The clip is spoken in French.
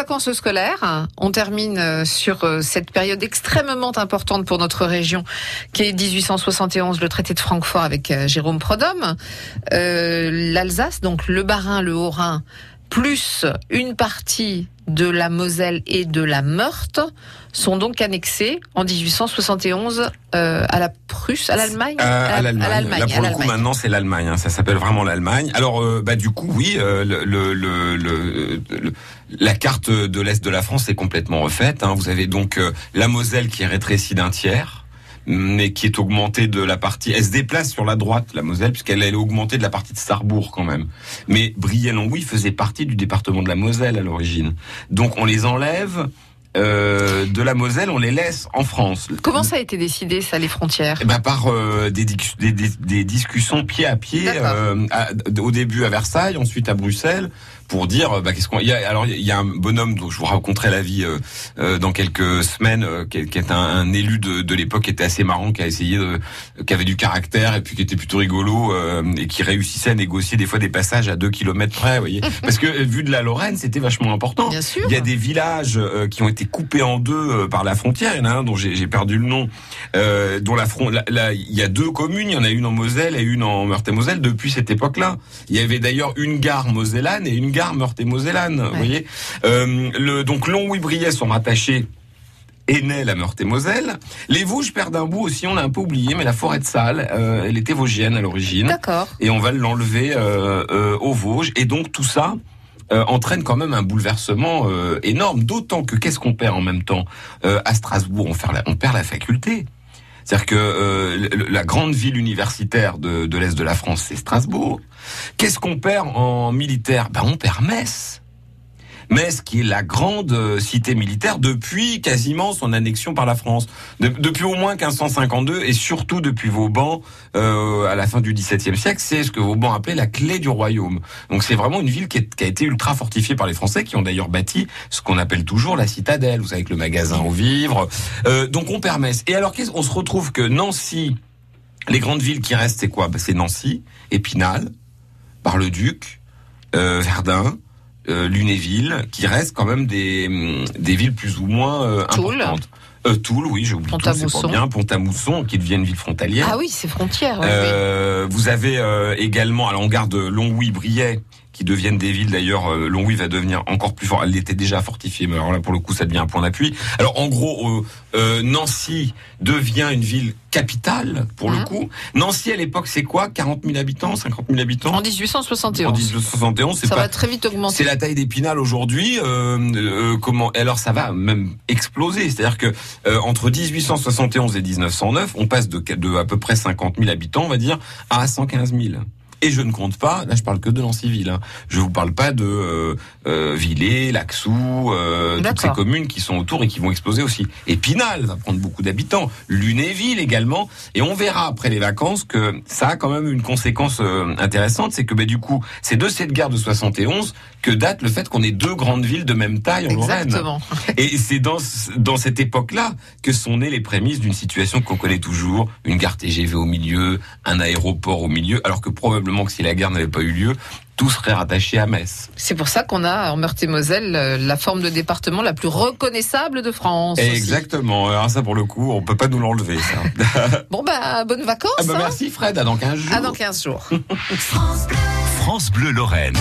vacances scolaires. On termine euh, sur euh, cette période extrêmement importante pour notre région, qui est 1871, le traité de Francfort avec euh, Jérôme Prodhomme. L'Alsace, donc le Bas-Rhin, le Haut-Rhin, plus une partie de la Moselle et de la Meurthe sont donc annexés en 1871 euh, à la À l'Allemagne. Euh, à l'Allemagne. Là pour le coup maintenant c'est l'Allemagne. Hein. ça s'appelle vraiment l'Allemagne. Alors euh, bah du coup oui, euh, le, le, le, la carte de l'est de la France est complètement refaite. Hein. Vous avez donc la Moselle qui est rétrécie d'un tiers mais qui est augmentée de la partie. Elle se déplace sur la droite, la Moselle, puisqu'elle est augmentée de la partie de Sarrebourg quand même. Mais Brielle-en-Ouï faisait partie du département de la Moselle à l'origine. Donc on les enlève. Euh, de la Moselle, on les laisse en France. Comment ça a été décidé, ça, les frontières eh ben, Par euh, des, des, des, discussions pied à pied, euh, au début à Versailles, ensuite à Bruxelles, pour dire euh, bah, qu'est-ce qu'on il y a alors il y a un bonhomme dont je vous raconterai la vie euh, euh dans quelques semaines euh, qui, qui, est un, un élu de, de l'époque qui était assez marrant qui a essayé de, qui avait du caractère et puis qui était plutôt rigolo et qui réussissait à négocier des fois des passages à deux kilomètres près vous voyez. Parce que vu de la Lorraine c'était vachement important. Bien sûr. il y a des villages qui ont été coupés en deux par la frontière. Il y en a un dont j'ai perdu le nom dont la front là il y a deux communes. Il y en a une en Moselle et une en Meurthe-et-Moselle depuis cette époque là il y avait d'ailleurs une gare mosellane et une gare gare Meurthe et Mosellane. Vous voyez, euh, le, donc Longwy-Briey sont rattachés Aînay, la Meurthe-et-Moselle. Les Vosges perdent un bout aussi, on l'a un peu oublié, mais la forêt de Salles, euh, elle était vosgienne à l'origine. D'accord. Et on va l'enlever euh, euh, aux Vosges. Et donc tout ça entraîne quand même un bouleversement énorme. D'autant que qu'est-ce qu'on perd en même temps À Strasbourg, on perd la, on perd la faculté. C'est-à-dire que euh, la grande ville universitaire de, de l'Est de la France, c'est Strasbourg. Qu'est-ce qu'on perd en militaire? Ben, On perd Metz. Metz, qui est la grande euh, cité militaire depuis quasiment son annexion par la France. De, depuis au moins 1552 et surtout depuis Vauban euh, à la fin du XVIIe siècle, c'est ce que Vauban appelait la clé du royaume. Donc c'est vraiment une ville qui, a été ultra fortifiée par les Français, qui ont d'ailleurs bâti ce qu'on appelle toujours la citadelle, vous savez, avec le magasin aux vivres. Euh, donc on perd Metz. Et alors on se retrouve que Nancy, les grandes villes qui restent, c'est quoi? Ben, C'est Nancy, Épinal, Bar-le-Duc, euh, Verdun, euh, Lunéville, qui restent quand même des, mm, des villes plus ou moins euh, importantes. Euh, Toul, oui, j'ai oublié Toul, c'est pas bien. Pont-à-Mousson, qui devient une ville frontalière. Ah oui, c'est frontière. Ouais, euh, oui. Vous avez euh, également, alors on garde Longwy, Briey, qui deviennent des villes d'ailleurs. Euh, Longwy va devenir encore plus fort. Elle était déjà fortifiée, mais alors là pour le coup ça devient un point d'appui. Alors en gros, euh, euh, Nancy devient une ville capitale pour le coup. Nancy à l'époque c'est quoi? 40 000 habitants, 50 000 habitants? En 1871. En 1871, c'est ça pas, va très vite augmenter. C'est la taille d'Épinal aujourd'hui. Euh, comment Alors ça va même exploser. C'est-à-dire que entre 1871 et 1909, on passe de, de à peu près 50 000 habitants, on va dire, à 115 000. Et je ne compte pas, là je parle que de Nancy-Ville. Hein. Je vous parle pas de euh, euh, Villers, Laxou, euh, toutes ces communes qui sont autour et qui vont exploser aussi. Et Pinal va prendre beaucoup d'habitants, Lunéville également. Et on verra après les vacances que ça a quand même une conséquence euh, intéressante, c'est que bah, du coup, c'est de cette guerre de 71 que date le fait qu'on ait deux grandes villes de même taille en Exactement. Lorraine. Et c'est dans, dans cette époque-là que sont nées les prémices d'une situation qu'on connaît toujours, une gare TGV au milieu, un aéroport au milieu, alors que probablement que si la guerre n'avait pas eu lieu, tout serait rattaché à Metz. C'est pour ça qu'on a en Meurthe-et-Moselle euh, la forme de département la plus reconnaissable de France. Exactement. Aussi. Alors ça pour le coup, on peut pas nous l'enlever ça. bon bah bonnes vacances. Ah bah hein merci Fred, à dans 15 jours. À dans 15 jours. France Bleu Lorraine.